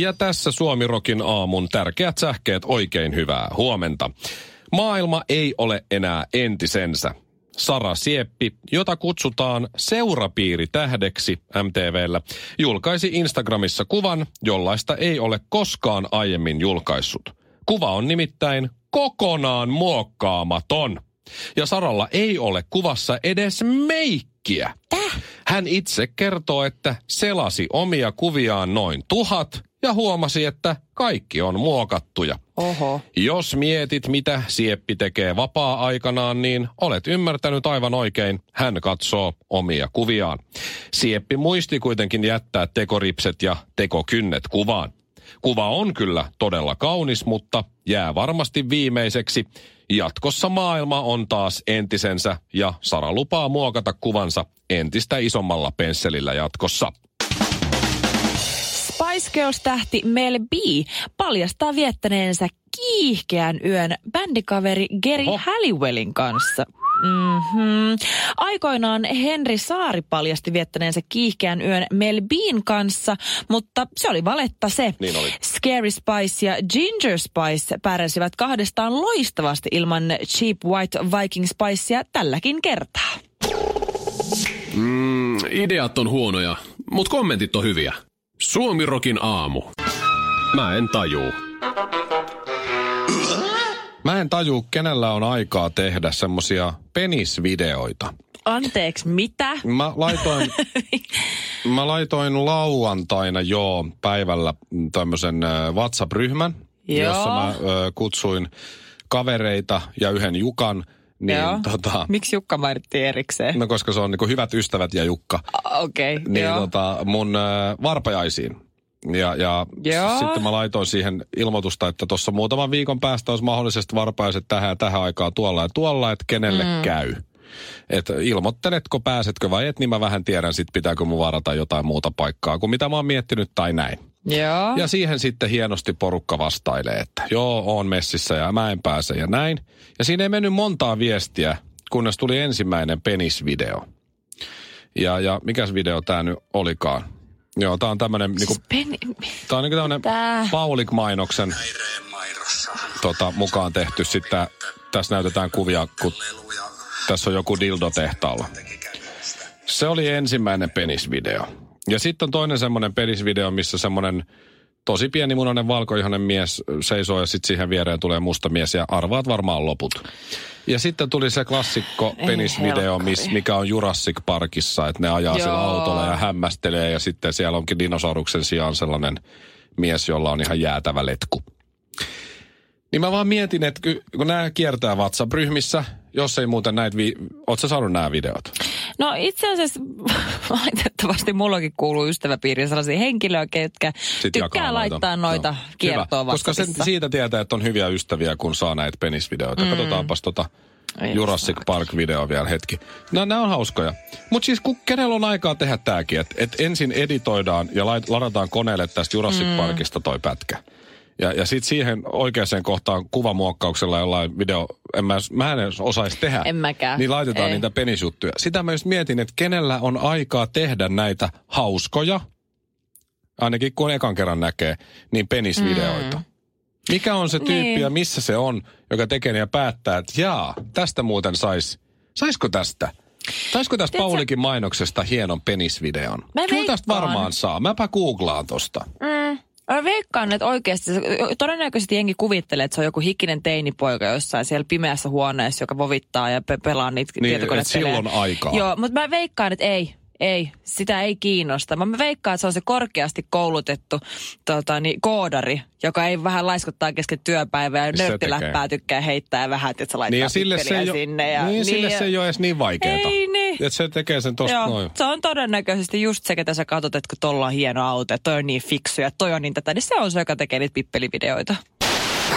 Ja tässä Suomirokin aamun tärkeät sähkeet oikein hyvää huomenta. Maailma ei ole enää entisensä. Sara Sieppi, jota kutsutaan seurapiiritähdeksi MTVllä, julkaisi Instagramissa kuvan, jollaista ei ole koskaan aiemmin julkaissut. Kuva on nimittäin kokonaan muokkaamaton. Ja Saralla ei ole kuvassa edes meikkiä. Täh? Hän itse kertoo, että selasi omia kuviaan noin tuhat ja huomasi, että kaikki on muokattuja. Oho. Jos mietit, mitä Sieppi tekee vapaa-aikanaan, niin olet ymmärtänyt aivan oikein. Hän katsoo omia kuviaan. Sieppi muisti kuitenkin jättää tekoripset ja tekokynnet kuvaan. Kuva on kyllä todella kaunis, mutta jää varmasti viimeiseksi. Jatkossa maailma on taas entisensä ja Sara lupaa muokata kuvansa entistä isommalla pensselillä jatkossa. Spice Girls-tähti Mel B paljastaa viettäneensä kiihkeän yön bändikaveri Geri Oho. Halliwellin kanssa. Mm-hmm. Aikoinaan Henri Saari paljasti viettäneensä kiihkeän yön Mel B:n kanssa, mutta se oli valetta se. Niin oli. Scary Spice ja Ginger Spice pärjäsivät kahdestaan loistavasti ilman Cheap White Viking Spicea tälläkin kertaa. Mm, ideat on huonoja, mutta kommentit on hyviä. Suomirokin aamu. Mä en tajuu. Mä en taju, kenellä on aikaa tehdä semmosia penisvideoita. Anteeksi, mitä? Mä laitoin, mä laitoin lauantaina jo päivällä tämmöisen WhatsApp-ryhmän, Joo. jossa mä ö, kutsuin kavereita ja yhden Jukan. Niin, Joo. tota, Miksi Jukka mainittiin erikseen? no koska se on niinku hyvät ystävät ja Jukka. Okei, okay, niin joo. tota, mun ö, varpajaisiin. Ja, ja Joo. sitten mä laitoin siihen ilmoitusta, että tuossa muutaman viikon päästä olisi mahdollisesti varpaiset tähän ja tähän aikaan tuolla ja tuolla, että kenelle mm. käy. Että ilmoitteletko, pääsetkö vai et, niin mä vähän tiedän sit pitääkö mun varata jotain muuta paikkaa kuin mitä mä oon miettinyt tai näin. Joo. Ja siihen sitten hienosti porukka vastailee, että joo, oon messissä ja mä en pääse ja näin. Ja siinä ei mennyt montaa viestiä, kunnes tuli ensimmäinen penisvideo. Ja, ja mikäs video tää nyt olikaan? Joo, tää on tämmönen niinku, Peni... tää on niinku tämmönen Tää. Paulik-mainoksen tota, mukaan tehty. Sitten tässä näytetään kuvia, kun tässä on joku dildo tehtaalla. Se oli ensimmäinen penisvideo. Ja sitten on toinen semmoinen penisvideo, missä semmoinen tosi pienimunainen valkoihainen mies seisoo ja sitten siihen viereen tulee musta mies ja arvaat varmaan loput. Ja sitten tuli se klassikko penisvideo, miss, mikä on Jurassic Parkissa, että ne ajaa sillä Joo. autolla ja hämmästelee ja sitten siellä onkin dinosauruksen sijaan sellainen mies, jolla on ihan jäätävä letku. Niin mä vaan mietin, että kun nämä kiertää WhatsApp-ryhmissä, jos ei muuten näitä, vi- oot sä saanut nämä videot? No itse asiassa valitettavasti mullakin kuuluu ystäväpiiriin sellaisia henkilöitä, ketkä Sit tykkää noita. laittaa noita Joo. kiertoa. Koska sen, siitä tietää, että on hyviä ystäviä, kun saa näitä penisvideoita. Mm. Katsotaanpas tota Jurassic Park-video vielä hetki. No nämä on hauskoja. Mutta siis kun, kenellä on aikaa tehdä tääkin, että et ensin editoidaan ja lait, ladataan koneelle tästä Jurassic mm. Parkista toi pätkä. Ja, ja sitten siihen oikeaan kohtaan kuvamuokkauksella jollain video, en mä, mä en osaisi tehdä. En mäkään. Niin laitetaan Ei. niitä penisjuttuja. Sitä mä just mietin, että kenellä on aikaa tehdä näitä hauskoja, ainakin kun ekan kerran näkee, niin penisvideoita. Mm. Mikä on se tyyppi Niin. ja missä se on, joka tekee ja päättää, että jaa, tästä muuten sais, saisiko tästä? Saisiko tästä Tiedätkö- Paulikin mainoksesta hienon penisvideon? Mä Kyllä tästä varmaan saa. Mäpä googlaan tosta. Mm. Mä veikkaan, että oikeasti, se- todennäköisesti jengi kuvittelee, että se on joku hikinen teinipoika jossain siellä pimeässä huoneessa, joka vovittaa ja pe- pelaa niitä Niin, tietokonepelejä. et silloin aikaa. Joo, mutta mä veikkaan, että ei. Ei, sitä ei kiinnosta. Mä veikkaan, että se on se korkeasti koulutettu tota, niin, koodari, joka ei vähän laiskottaa kesken työpäivää ja Se nörttiläppää tykkää heittää vähän, että se laittaa Niin ja sille se, ei, sinne. Ja, niin, niin, sille ja- se ei ole edes niin vaikeeta. Ei niin. Että se tekee sen tosta Joo, noin. se on todennäköisesti just se, ketä sä katsot, että kun tolla on hieno auto, että toi on niin fiksu ja toi on niin tätä, niin se on se, joka tekee niitä pippelivideoita.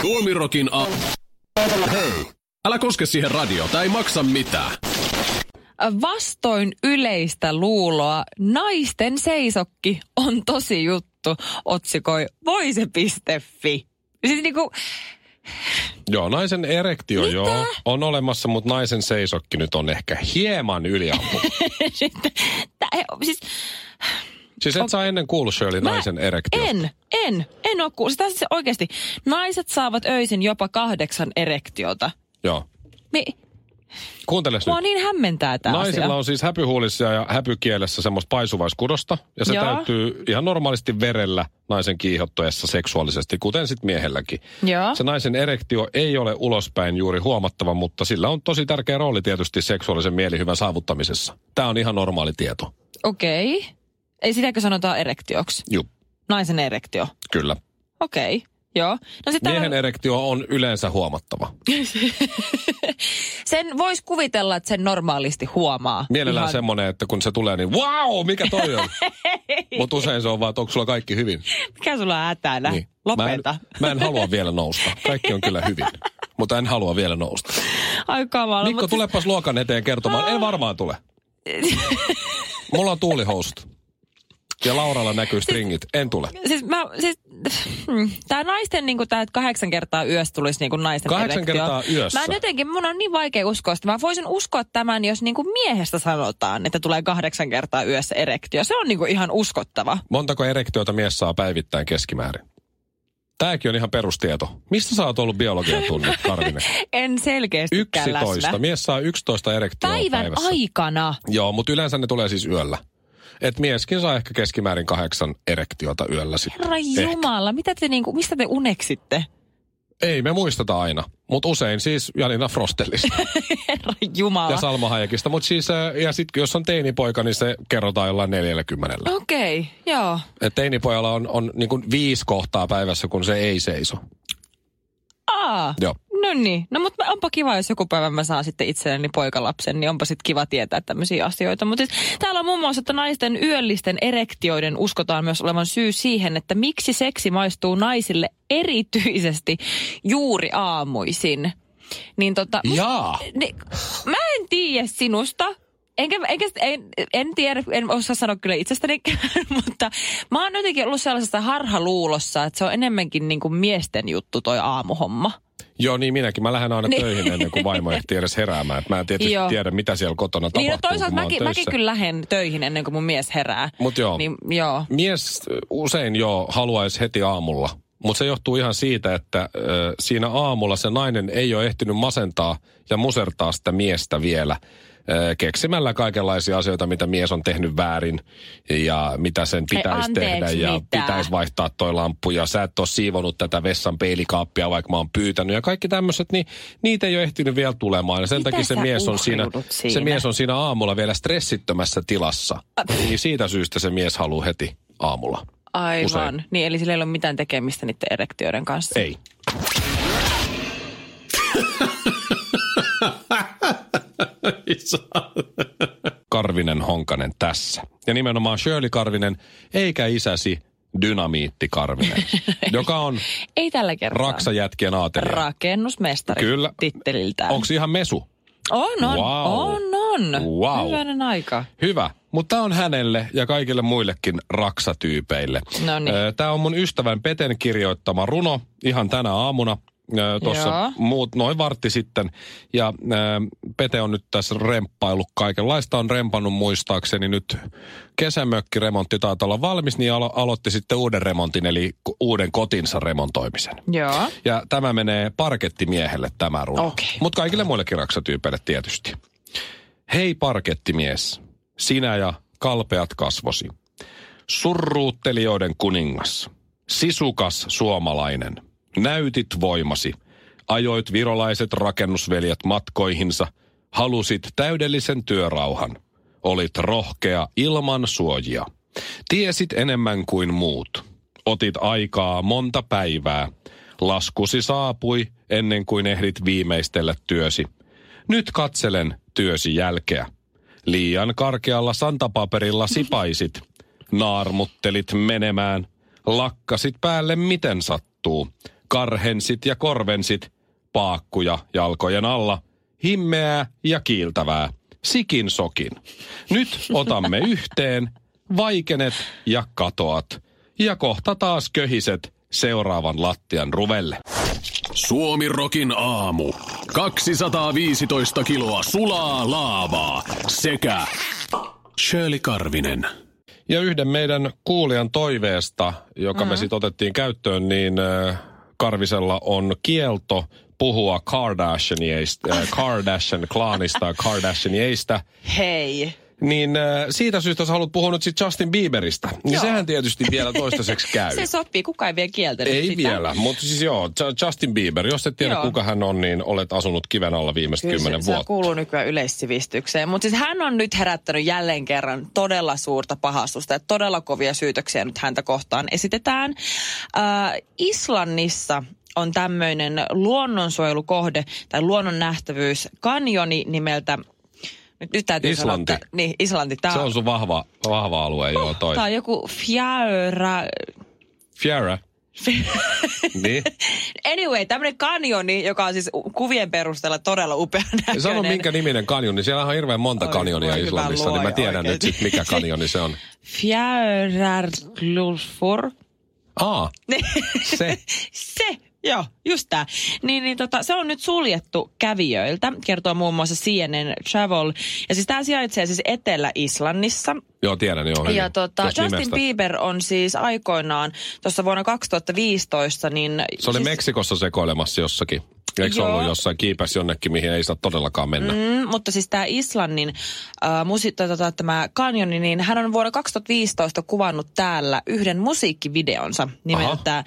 Suomirokin a... Hei! Älä koske siihen radio, tai ei maksa mitään. Vastoin yleistä luuloa, naisten seisokki on tosi juttu, otsikoi voise.fi. Siis niinku, Joo, naisen erektio Mitä? joo, on olemassa, mutta naisen seisokki nyt on ehkä hieman yliampu. siis siis et saa ennen kuullut Shirley Mä- naisen erektio. en, en, en ole kuullut. Sitä siis oikeasti, naiset saavat öisin jopa kahdeksan erektiota. Joo. Mi, Kuunteles mua nyt. niin hämmentää tämä Naisilla asia. on siis häpyhuulissa ja häpykielessä semmoista paisuvaiskudosta, ja se Joo. täytyy ihan normaalisti verellä naisen kiihottuessa seksuaalisesti, kuten sitten miehelläkin. Joo. Se naisen erektio ei ole ulospäin juuri huomattava, mutta sillä on tosi tärkeä rooli tietysti seksuaalisen mielihyvän saavuttamisessa. Tämä on ihan normaali tieto. Okei. Okay. Ei sitäkö sanotaan erektioksi? Juu, Naisen erektio. kyllä. Okei. Okay. Joo. No sitten Miehen erektio on yleensä huomattava. sen voisi kuvitella, että sen normaalisti huomaa. Mielellään Ihan- semmoinen, että kun se tulee, niin wow, mikä toi on? Mutta usein se on vaan, että onko sulla kaikki hyvin. Mikä sulla on hätänä? Niin. Lopeta. Mä en, mä en halua vielä nousta. Kaikki on kyllä hyvin, mutta en halua vielä nousta. Ai kamala. Mikko, mut tulepas luokan eteen kertomaan. En varmaan tule. Mulla on tuulihousut. Ja Lauralla näkyy stringit. En tule. Siis, mä, siis, hmm, tää naisten niinku tää, että kahdeksan kertaa yössä tulisi niinku naisten Kahdeksan erektio. kertaa yössä? Mä en jotenkin, mun on niin vaikea uskoa sitä. Mä voisin uskoa tämän, jos niinku miehestä sanotaan, että tulee kahdeksan kertaa yössä erektio. Se on niinku ihan uskottava. Montako erektioita mies saa päivittäin keskimäärin? Tääkin on ihan perustieto. Mistä sä oot ollut biologian tunnit, Karvinen? En selkeästi 11. läsnä. Mies saa 11 erektioa Päivän päivässä. aikana. Joo, mutta yleensä ne tulee siis yöllä. Et mieskin saa ehkä keskimäärin kahdeksan erektiota yöllä sitten. Herra Jumala, mitä te niinku, mistä te uneksitte? Ei me muisteta aina, mutta usein siis Janina Frostelista Herra Jumala. ja Salma Hayekista. Mutta siis, ja sitten jos on teinipoika, niin se kerrotaan jollain 40. Okei, okay, joo. Et teinipojalla on, on niin kuin viisi kohtaa päivässä, kun se ei seiso. Aa, Joo. No niin. No mutta onpa kiva, jos joku päivä mä saan sitten itselleni poikalapsen, niin onpa sitten kiva tietää tämmöisiä asioita. Mutta siis, täällä on muun muassa, että naisten yöllisten erektioiden uskotaan myös olevan syy siihen, että miksi seksi maistuu naisille erityisesti juuri aamuisin. Niin tota, Jaa. Niin, mä en tiedä sinusta. Enkä, enkä, en, en tiedä, en osaa sanoa kyllä itsestäni, mutta mä oon jotenkin ollut sellaisessa harhaluulossa, että se on enemmänkin niin kuin miesten juttu toi aamuhomma. Joo, niin minäkin. Mä lähden aina Niin. töihin ennen kuin vaimo ehtii edes heräämään. Et mä en tietysti Joo. tiedä, mitä siellä kotona tapahtuu, niin no toisaalta mäkin, mäkin kyllä lähden töihin ennen kuin mun mies herää. Mut joo. Niin, joo. Mies usein jo haluaisi heti aamulla, mutta se johtuu ihan siitä, että ö, siinä aamulla se nainen ei ole ehtinyt masentaa ja musertaa sitä miestä vielä keksimällä kaikenlaisia asioita, mitä mies on tehnyt väärin ja mitä sen pitäisi tehdä ja mitä? pitäisi vaihtaa toi lamppu ja sä et ole siivonut tätä vessan peilikaappia, vaikka mä oon pyytänyt ja kaikki tämmöiset, niin niitä ei ole ehtinyt vielä tulemaan ja sen Mitä takia se mies, on siinä, uhriudut se siinä? mies on siinä aamulla vielä stressittömässä tilassa. Niin siitä syystä se mies haluaa heti aamulla. Aivan. Usein. Niin eli sillä ei ole mitään tekemistä niiden erektioiden kanssa. Ei. Karvinen Honkanen tässä. Ja nimenomaan Shirley Karvinen, eikä isäsi Dynamiitti Karvinen, joka on Ei tällä kertaa. raksajätkien aatelija. Rakennusmestari Kyllä. titteliltään. Onko ihan mesu? On, on. Wow. On, on. Wow. Hyvänen aika. Hyvä, mutta tämä on hänelle ja kaikille muillekin raksatyypeille. Noniin. Tämä on mun ystävän Peten kirjoittama runo ihan tänä aamuna. Tuossa muut noin vartti sitten. Ja ää, Pete on nyt tässä remppailu kaikenlaista on rempannut muistaakseni nyt kesämökkiremontti taitaa olla valmis, niin alo- aloitti sitten uuden remontin, eli uuden kotinsa remontoimisen. Joo. Ja tämä menee parkettimiehelle tämä runo. Okei. Mutta kaikille muillekin raksatyypeille tietysti. Hei parkettimies, sinä ja kalpeat kasvosi. Surruuttelijoiden kuningas. Sisukas suomalainen. Näytit voimasi. Ajoit virolaiset rakennusveljet matkoihinsa. Halusit täydellisen työrauhan. Olit rohkea ilman suojia. Tiesit enemmän kuin muut. Otit aikaa monta päivää. Laskusi saapui ennen kuin ehdit viimeistellä työsi. Nyt katselen työsi jälkeä. Liian karkealla santapaperilla sipaisit. Naarmuttelit menemään. Lakkasit päälle miten sattuu. Karhensit ja korvensit, paakkuja jalkojen alla, himmeää ja kiiltävää, sikin sokin. Nyt otamme yhteen, vaikenet ja katoat, ja kohta taas köhiset seuraavan lattian ruvelle. Suomi Rokin aamu. 215 kiloa sulaa laavaa sekä Shirley Karvinen. Ja yhden meidän kuulijan toiveesta, joka mm. me sitten otettiin käyttöön, niin äh, Karvisella on kielto puhua Kardashianeista, äh, Kardashian-klaanista ja Kardashianeista. Hei. Niin äh, siitä syystä, jos haluat puhua nyt sit Justin Bieberistä, niin Joo. sehän tietysti vielä toistaiseksi käy. Se sopii, kukaan ei vielä kieltänyt Ei sitä. vielä, mutta siis joo, Ju- Justin Bieber, jos et tiedä Joo. kuka hän on, niin olet asunut kiven alla viimeiset Kyllä kymmenen se, se vuotta. kuuluu nykyään yleissivistykseen. Mutta siis hän on nyt herättänyt jälleen kerran todella suurta pahastusta ja todella kovia syytöksiä nyt häntä kohtaan esitetään. Äh, Islannissa on tämmöinen luonnonsuojelukohde tai luonnon nähtävyys, kanjoni nimeltä, nyt, nyt täytyy Islanti. sanoa, että, niin Islanti, tämä Se on sun vahva, vahva alue, joo toi. Tämä on joku Fjärä... Fiera. niin. Anyway, tämmöinen kanjoni, joka on siis kuvien perusteella todella upea näköinen. Sano minkä niminen kanjoni. Siellä on hirveän monta Oi, kanjonia Islannissa, niin mä tiedän nyt oikein. sit, mikä kanjoni se on. Fjärrklulfur. Aa, se. Se, joo, just tämä. Niin, niin tota, se on nyt suljettu kävijöiltä, kertoo muun muassa CNN Travel. Ja siis tämä sijaitsee siis Etelä-Islannissa. Joo, tiedän joo. Ja tota, Tuosta Justin nimestä. Bieber on siis aikoinaan, tuossa vuonna 2015, niin... Se oli siis, Meksikossa sekoilemassa jossakin. Eikö se Joo. ollut jossain kiipäs jonnekin, mihin ei saa todellakaan mennä? Mm, mutta siis tämä Islannin äh, musi- tota, tämä kanjoni, niin hän on vuonna 2015 kuvannut täällä yhden musiikkivideonsa nimeltä äh,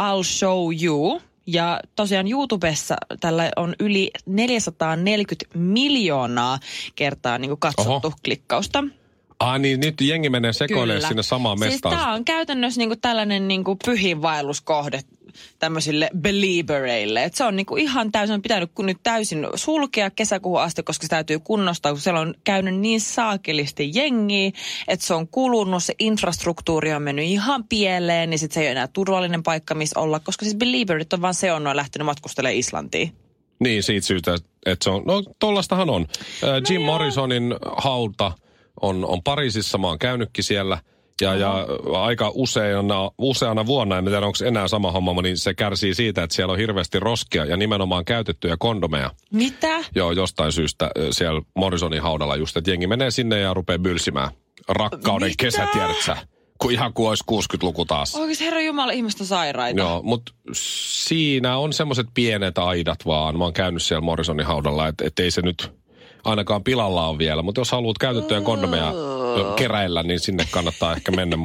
I'll Show You. Ja tosiaan YouTubessa tällä on yli 440 miljoonaa kertaa niin katsottu Oho. klikkausta. Ah niin, nyt jengi menee sekoilemaan Kyllä. sinne samaan Siis mestaan. tämä on käytännössä niinku tällainen niinku pyhiinvaelluskohde tämmöisille beliebereille. Et se on niinku ihan täysin, on pitänyt nyt täysin sulkea kesäkuuhun asti, koska se täytyy kunnostaa, kun siellä on käynyt niin saakelisti jengiä, että se on kulunut, se infrastruktuuri on mennyt ihan pieleen, niin sitten se ei ole enää turvallinen paikka, missä olla, koska siis belieberit on vaan se on lähtenyt matkustelemaan Islantiin. Niin, siitä syystä, että se on, no tollastahan on. Äh, Jim joo. Morrisonin hauta on, on Pariisissa, mä oon käynytkin siellä. Ja, ja aika useana, useana vuonna, en tiedä onko enää sama homma, niin se kärsii siitä, että siellä on hirveästi roskia ja nimenomaan käytettyjä kondomeja. Mitä? Joo, jostain syystä siellä Morrisonin haudalla just, että jengi menee sinne ja rupeaa bylsimään. Rakkauden Mitä? kesä, tiedät sä? Kun ihan kuin olisi 60-luku taas. Oikeasti herra Jumala, ihmiset on sairaita. Joo, mutta siinä on semmoiset pienet aidat vaan. Mä oon käynyt siellä Morrisonin haudalla, että et ei se nyt ainakaan pilalla on vielä. Mutta jos haluat käytettyjä kondomeja keräillä, niin sinne kannattaa ehkä mennä.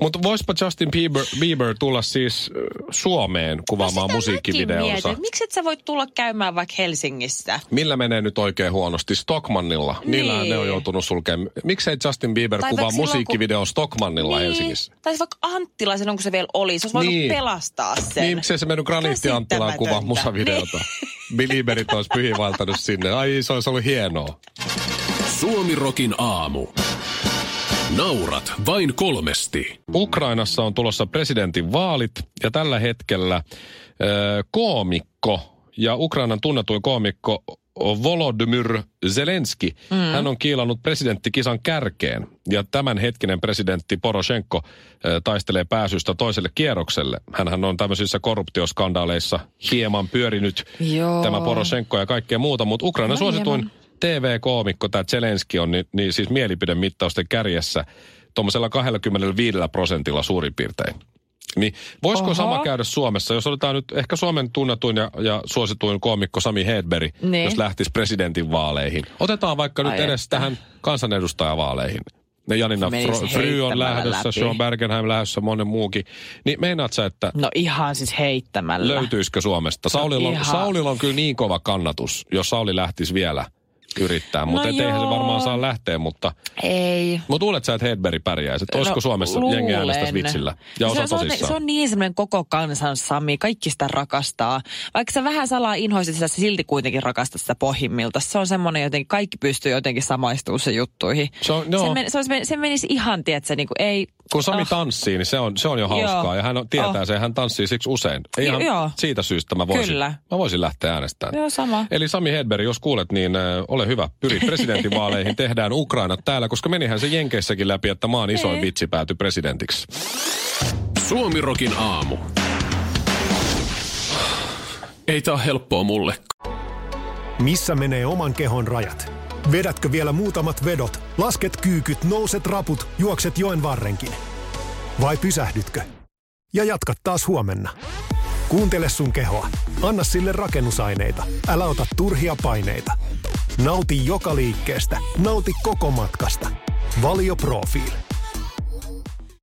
Mutta voispa Justin Bieber, Bieber tulla siis Suomeen kuvaamaan No musiikkivideonsa? Miksi et sä voit tulla käymään vaikka Helsingissä? Millä menee nyt oikein huonosti? Stockmannilla. Niin. Niillähän Niin. ne on joutunut sulkemaan. Miksei Justin Bieber Tai kuvaa silloin, kun- musiikkivideon Stockmannilla Helsingissä? Tai siis vaikka Anttilaisen, onko se vielä oli, se olisi voinut Niin. pelastaa sen. Niin, miksei se mennyt Graniitti Anttilaan kuva Käsittämätöntä. musavideota. Niin. Belieberit olisi pyhiinvaeltanut sinne. Ai, se olisi ollut hienoa. Suomi Rokin aamu. Naurat vain kolmesti. Ukrainassa on tulossa presidentin vaalit ja tällä hetkellä äh, koomikko ja Ukrainan tunnetuin koomikko Volodymyr Zelenski, mm. hän on kiilannut presidenttikisan kärkeen. Ja tämänhetkinen presidentti Poroshenko äh, taistelee pääsystä toiselle kierrokselle. Hänhän on tämmöisissä korruptioskandaaleissa hieman pyörinyt Joo. tämä Poroshenko ja kaikkea muuta, mutta Ukrainan No suosituin hieman. TV-koomikko, tämä Zelenski on, niin, niin siis mielipidemittausten kärjessä tuommoisella 25 prosentilla suurin piirtein. Niin voisiko Oho. sama käydä Suomessa, jos otetaan nyt ehkä Suomen tunnetuin ja, ja suosituin koomikko Sami Hedberg, Niin. jos lähtisi presidentin vaaleihin. Otetaan vaikka nyt Ai edes että. tähän kansanedustajavaaleihin. Ne Janina Fro- Fry on lähdössä, läpi. Sean Bergenheim lähdössä, monen muukin. Niin meinaat sä, että No ihan siis heittämällä. löytyisikö Suomesta? Saulilla on, ihan. Saulilla on kyllä niin kova kannatus, jos Sauli lähtisi vielä yrittää. Mutta No no eihän se varmaan saa lähteä, mutta... Ei. Mutta luulet sä, että Hedberg pärjäisi? Että olisiko Suomessa luulen. jengi äänestäisi vitsillä? Ja se, se, on, se on niin semmoinen koko kansan Sami, kaikki sitä rakastaa. Vaikka sä vähän salaa inhoisit sitä, sä silti kuitenkin rakastat sitä pohjimmilta. Se on semmoinen jotenkin, kaikki pystyy jotenkin samaistumaan se juttuihin. Se on- joo. se, men, se, olisi, se menisi ihan, tietsä, niin kuin ei, kun Sami Oh. tanssii, niin se on, se on jo hauskaa. Joo. Ja hän on, tietää Oh. sen, hän tanssii siksi usein. Ei Jo- ihan joo. siitä syystä mä voisin, Kyllä. mä voisin lähteä äänestämään. Joo, sama. Eli Sami Hedberg, jos kuulet, niin äh, ole hyvä. Pyri presidentinvaaleihin, tehdään Ukraina täällä, koska menihän se Jenkeissäkin läpi, että maan isoin Niin. vitsi päätyi presidentiksi. Suomirokin aamu. Ei tää helppoa mulle. Missä menee oman kehon rajat? Vedätkö vielä muutamat vedot, lasket kyykyt, nouset raput, juokset joen varrenkin? Vai pysähdytkö? Ja jatkat taas huomenna. Kuuntele sun kehoa. Anna sille rakennusaineita. Älä ota turhia paineita. Nauti joka liikkeestä. Nauti koko matkasta. Valio Profil.